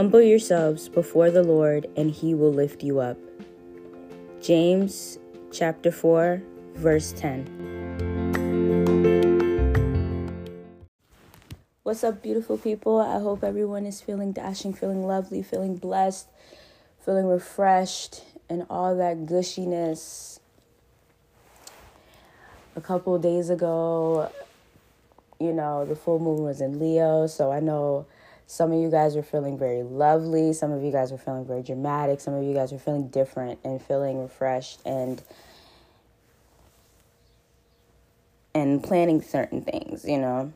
Humble yourselves before the Lord, and he will lift you up. James chapter 4, verse 10. What's up, beautiful people? I hope everyone is feeling dashing, feeling lovely, feeling blessed, feeling refreshed, and all that gushiness. A couple days ago, you know, the full moon was in Leo, so I know some of you guys are feeling very lovely. Some of you guys are feeling very dramatic. Some of you guys are feeling different and feeling refreshed and and planning certain things, you know.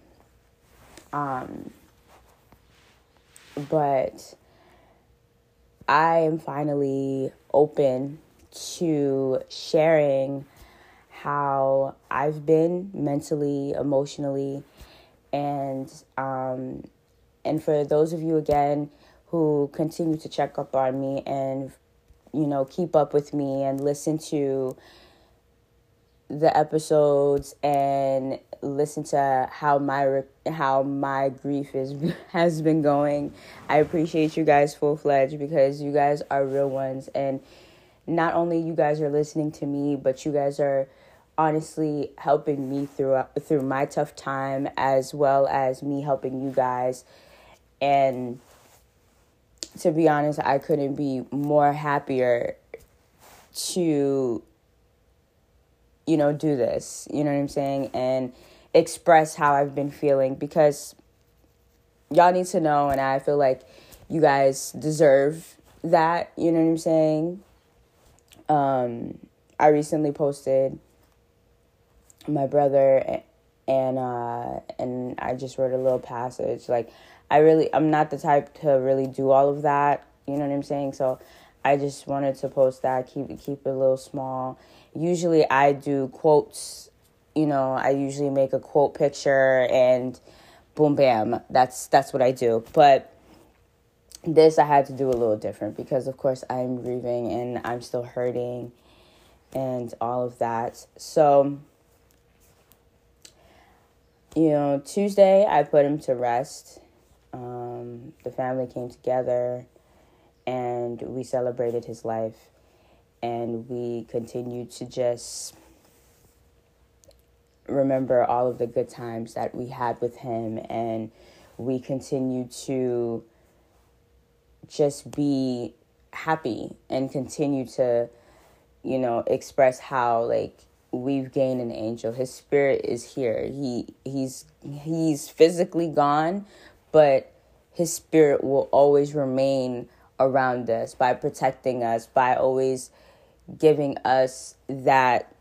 Um but I am finally open to sharing how I've been mentally, emotionally, and um, and for those of you again who continue to check up on me and you know keep up with me and listen to the episodes and listen to how my how my grief is has been going. I appreciate you guys full fledged because you guys are real ones and not only you guys are listening to me, but you guys are honestly helping me through through my tough time as well as me helping you guys and to be honest, I couldn't be more happier to, you know, do this. You know what I'm saying? And express how I've been feeling because y'all need to know, and I feel like you guys deserve that. You know what I'm saying? Um, I recently posted my brother and uh and I just wrote a little passage like I really I'm not the type to really do all of that. You know what I'm saying? So I just wanted to post that, keep keep it a little small. Usually I do quotes, you know, I usually make a quote picture and boom bam. That's that's what I do. But this I had to do a little different because of course I'm grieving and I'm still hurting and all of that. So you know, Tuesday I put him to rest um, the family came together and we celebrated his life. And we continued to just remember all of the good times that we had with him. And we continue to just be happy and continue to you know express how like we've gained an angel. His spirit is here. He he's he's physically gone but his spirit will always remain around us by protecting us, by always giving us that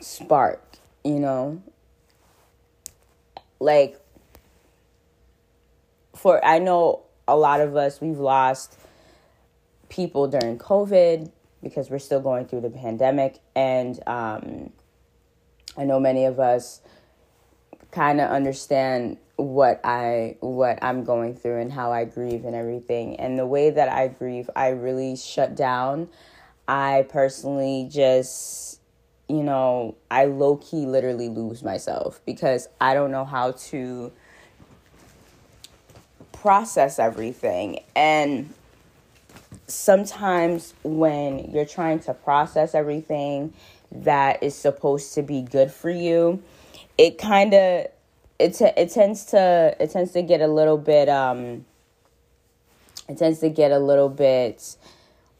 spark, you know? Like, for I know a lot of us, we've lost people during COVID because we're still going through the pandemic. And um, I know many of us kind of understand what I what I'm going through and how I grieve and everything. And the way that I grieve, I really shut down. I personally just you know, I low key literally lose myself because I don't know how to process everything. And sometimes when you're trying to process everything that is supposed to be good for you, it kind of it t- it tends to it tends to get a little bit um it tends to get a little bit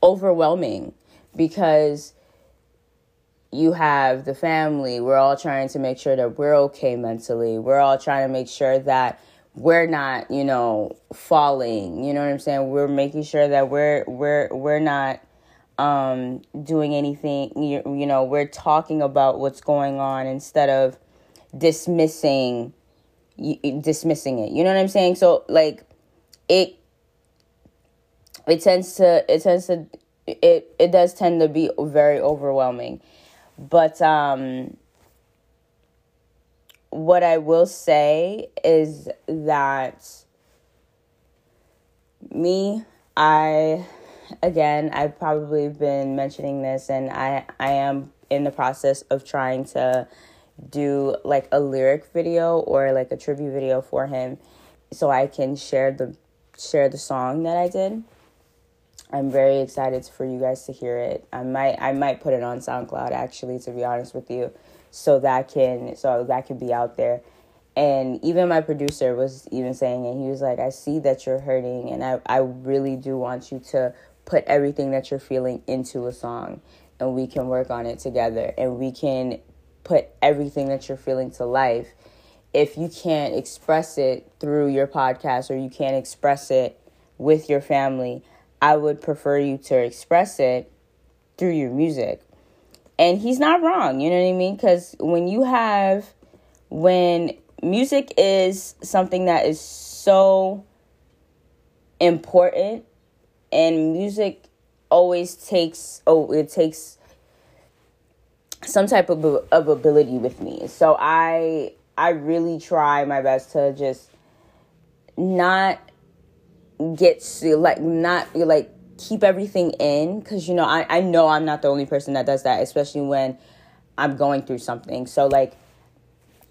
overwhelming because you have the family. We're all trying to make sure that we're okay mentally. We're all trying to make sure that we're not you know falling. You know what i'm saying? We're making sure that we're we're we're not um doing anything. You, you know we're talking about what's going on instead of dismissing dismissing it. You know what I'm saying? So like it it tends to it tends to it it does tend to be very overwhelming. But um what I will say is that me I again I've probably been mentioning this and I I am in the process of trying to do like a lyric video or like a tribute video for him so I can share the share the song that I did. I'm very excited for you guys to hear it. I might I might put it on SoundCloud actually to be honest with you so that can so that can be out there. And even my producer was even saying it. He was like, I see that you're hurting and I, I really do want you to put everything that you're feeling into a song and we can work on it together and we can put everything that you're feeling to life. If you can't express it through your podcast or you can't express it with your family, I would prefer you to express it through your music. And he's not wrong, you know what I mean? Because when you have, when music is something that is so important, and music always takes, oh, it takes some type of, of ability with me. So I, I really try my best to just not get to like not like keep everything in because you know I, I know i'm not the only person that does that especially when i'm going through something so like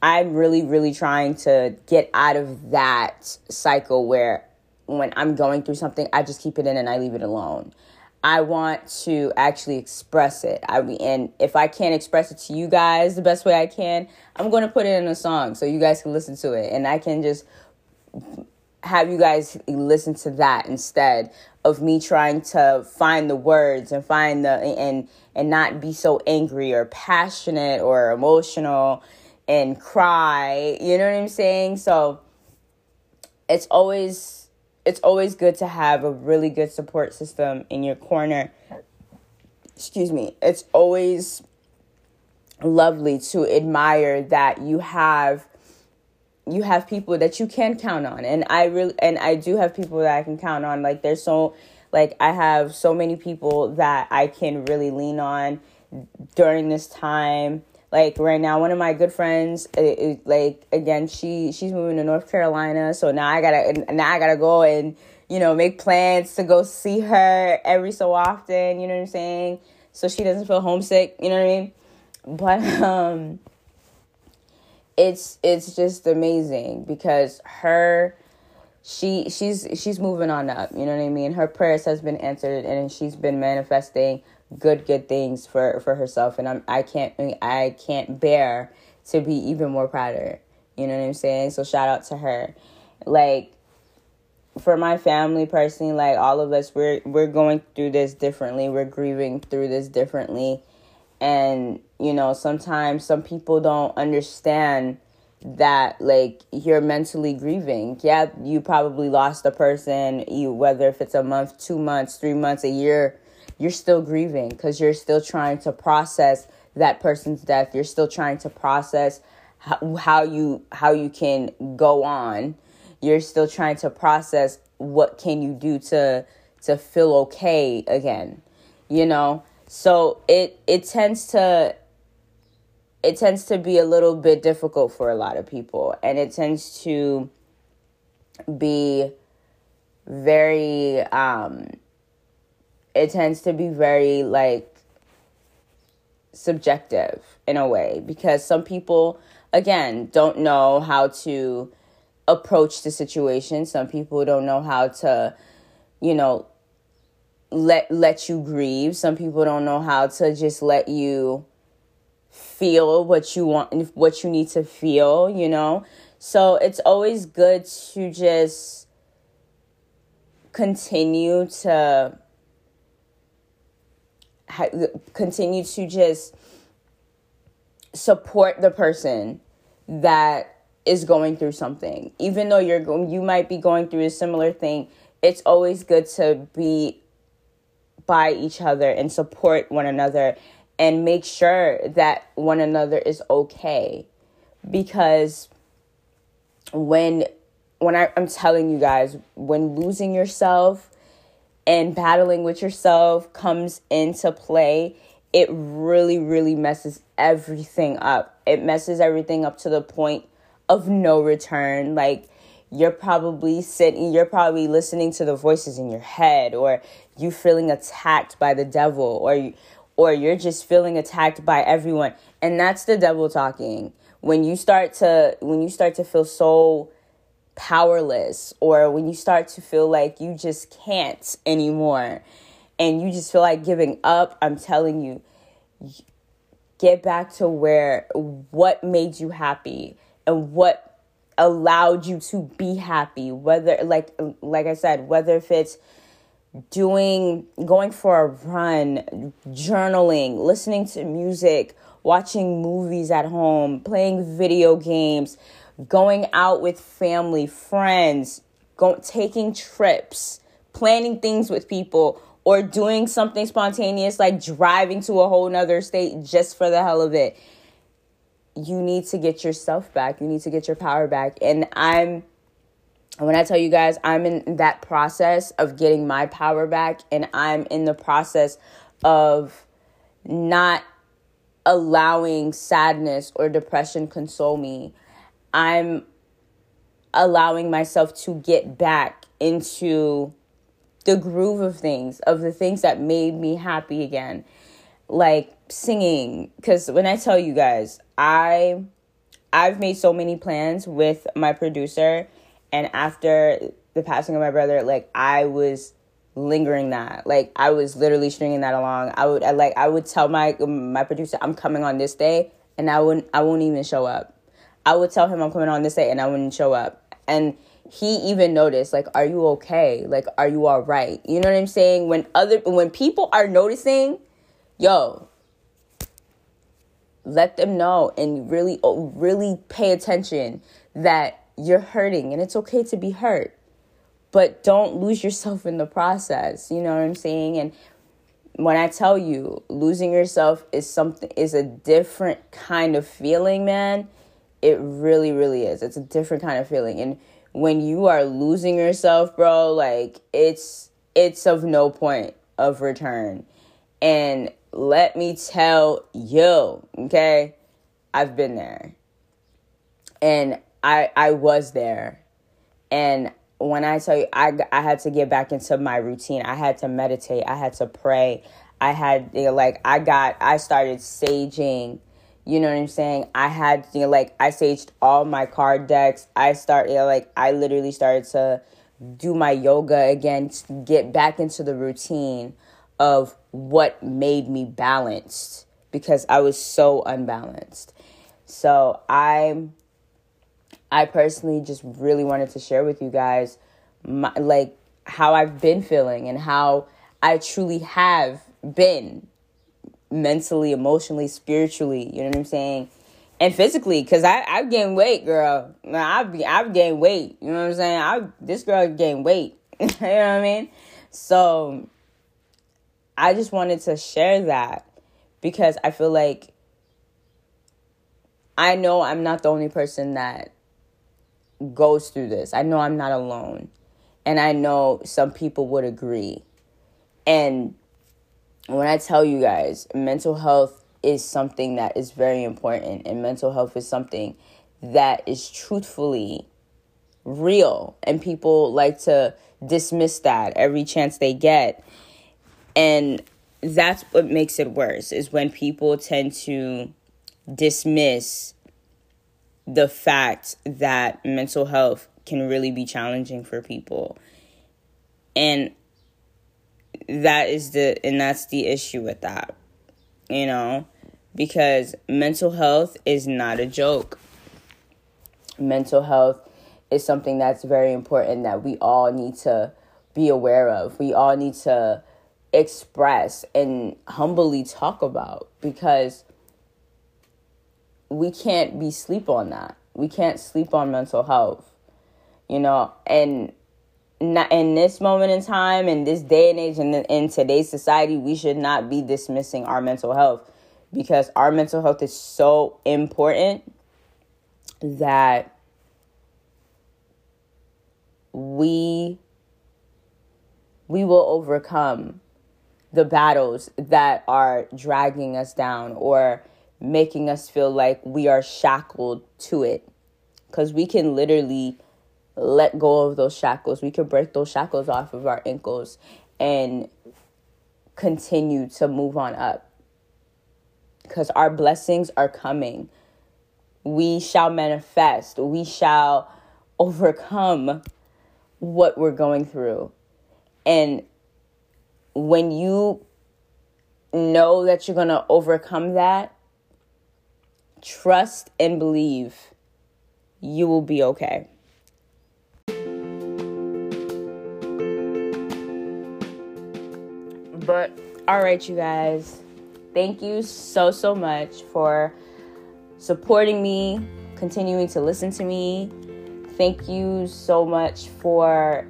i'm really really trying to get out of that cycle where when i'm going through something i just keep it in and i leave it alone i want to actually express it. I and if i can't express it to you guys the best way i can i'm going to put it in a song so you guys can listen to it. And i can just have you guys listen to that instead of me trying to find the words and find the and and not be so angry or passionate or emotional and cry. You know what i'm saying? So it's always it's always good to have a really good support system in your corner. Excuse me. It's always lovely to admire that you have you have people that you can count on. And i really and i do have people that i can count on. Like there's so like i have so many people that i can really lean on during this time like right now one of my good friends it, it, like again she she's moving to north carolina so now i gotta now i gotta go and you know make plans to go see her every so often you know what i'm saying? So she doesn't feel homesick you know what i mean? But um it's it's just amazing because her she she's she's moving on up you know what i mean? Her prayers has been answered and she's been manifesting good good things for for herself. And i'm i can't i can't bear to be even more prouder. You know what i'm saying? So shout out to her. Like for my family personally like all of us we're we're going through this differently. We're grieving through this differently. And you know sometimes some people don't understand that like you're mentally grieving. Yeah you probably lost a person you whether if it's a month two months three months a year you're still grieving because you're still trying to process that person's death. You're still trying to process how, how you how you can go on. You're still trying to process what can you do to to feel okay again you know? So it it tends to it tends to be a little bit difficult for a lot of people and it tends to be very um it tends to be very like subjective in a way because some people again don't know how to approach the situation some people don't know how to you know let let you grieve. Some people don't know how to just let you feel what you want what you need to feel, you know? So it's always good to just continue to continue to just support the person that is going through something. Even though you're going you might be going through a similar thing it's always good to be by each other and support one another and make sure that one another is okay. Because when when I, i'm telling you guys when losing yourself and battling with yourself comes into play it really really messes everything up. It messes everything up to the point of no return. Like you're probably sitting you're probably listening to the voices in your head or you feeling attacked by the devil or you, or you're just feeling attacked by everyone. And that's the devil talking. When you start to when you start to feel so powerless or when you start to feel like you just can't anymore and you just feel like giving up, I'm telling you, get back to where what made you happy and what allowed you to be happy whether like like i said whether if it's doing going for a run journaling listening to music watching movies at home playing video games going out with family friends going taking trips planning things with people or doing something spontaneous like driving to a whole nother state just for the hell of it. You need to get yourself back. You need to get your power back. And i'm when i tell you guys i'm in that process of getting my power back and i'm in the process of not allowing sadness or depression console me i'm allowing myself to get back into the groove of things, of the things that made me happy again. Like singing cuz when I tell you guys, I I've made so many plans with my producer and after the passing of my brother, like I was lingering that. Like I was literally stringing that along. I would I, like I would tell my my producer I'm coming on this day and I wouldn't I won't even show up. I would tell him I'm coming on this day and I wouldn't show up. And he even noticed like are you okay? Like are you all right? You know what i'm saying? When other when people are noticing yo let them know and really oh, really pay attention that you're hurting and it's okay to be hurt. But don't lose yourself in the process you know what i'm saying? And when i tell you losing yourself is something is a different kind of feeling man it really really is it's a different kind of feeling and when you are losing yourself, bro, like it's it's of no point of return. And let me tell you, okay? I've been there. And I I was there. And when I tell you I I had to get back into my routine. I had to meditate. I had to pray. I had you know, like I got I started saging you know what I'm saying? I had, you know, like, I saged all my card decks. I started, you know, like, I literally started to do my yoga again get back into the routine of what made me balanced because I was so unbalanced. So I I personally just really wanted to share with you guys my, like how I've been feeling and how I truly have been mentally, emotionally, spiritually. You know what I'm saying? And physically, cause I I've gained weight, girl. I've I've gained weight. You know what I'm saying? I this girl gained weight. you know what I mean? So I just wanted to share that because I feel like I know I'm not the only person that goes through this. I know I'm not alone. And I know some people would agree. And when I tell you guys, mental health is something that is very important, and mental health is something that is truthfully real, and people like to dismiss that every chance they get. And that's what makes it worse is when people tend to dismiss the fact that mental health can really be challenging for people. And that is the and that's the issue with that you know? Because mental health is not a joke. Mental health is something that's very important that we all need to be aware of. We all need to express and humbly talk about because we can't be sleep on that. We can't sleep on mental health you know? And not in this moment in time, in this day and age, in, in today's society, we should not be dismissing our mental health because our mental health is so important that we we will overcome the battles that are dragging us down or making us feel like we are shackled to it. Because we can literally let go of those shackles. We can break those shackles off of our ankles and continue to move on up. Because our blessings are coming. We shall manifest. We shall overcome what we're going through. And when you know that you're going to overcome that, trust and believe you will be okay. But all right, you guys, thank you so, so much for supporting me, continuing to listen to me. Thank you so much for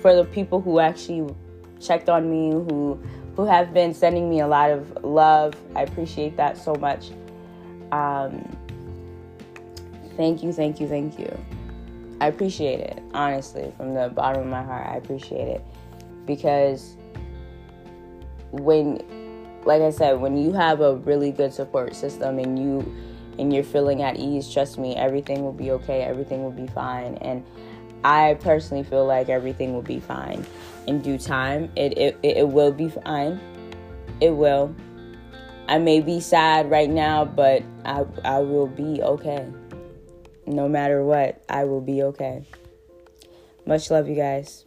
for the people who actually checked on me, who who have been sending me a lot of love. I appreciate that so much. Um, thank you, thank you, thank you. I appreciate it, honestly, from the bottom of my heart. I appreciate it because when, like I said, when you have a really good support system and you and you're feeling at ease, trust me, everything will be okay. Everything will be fine. And I personally feel like everything will be fine in due time. It it it will be fine. It will. I may be sad right now, but I I will be okay. No matter what, I will be okay. Much love you guys.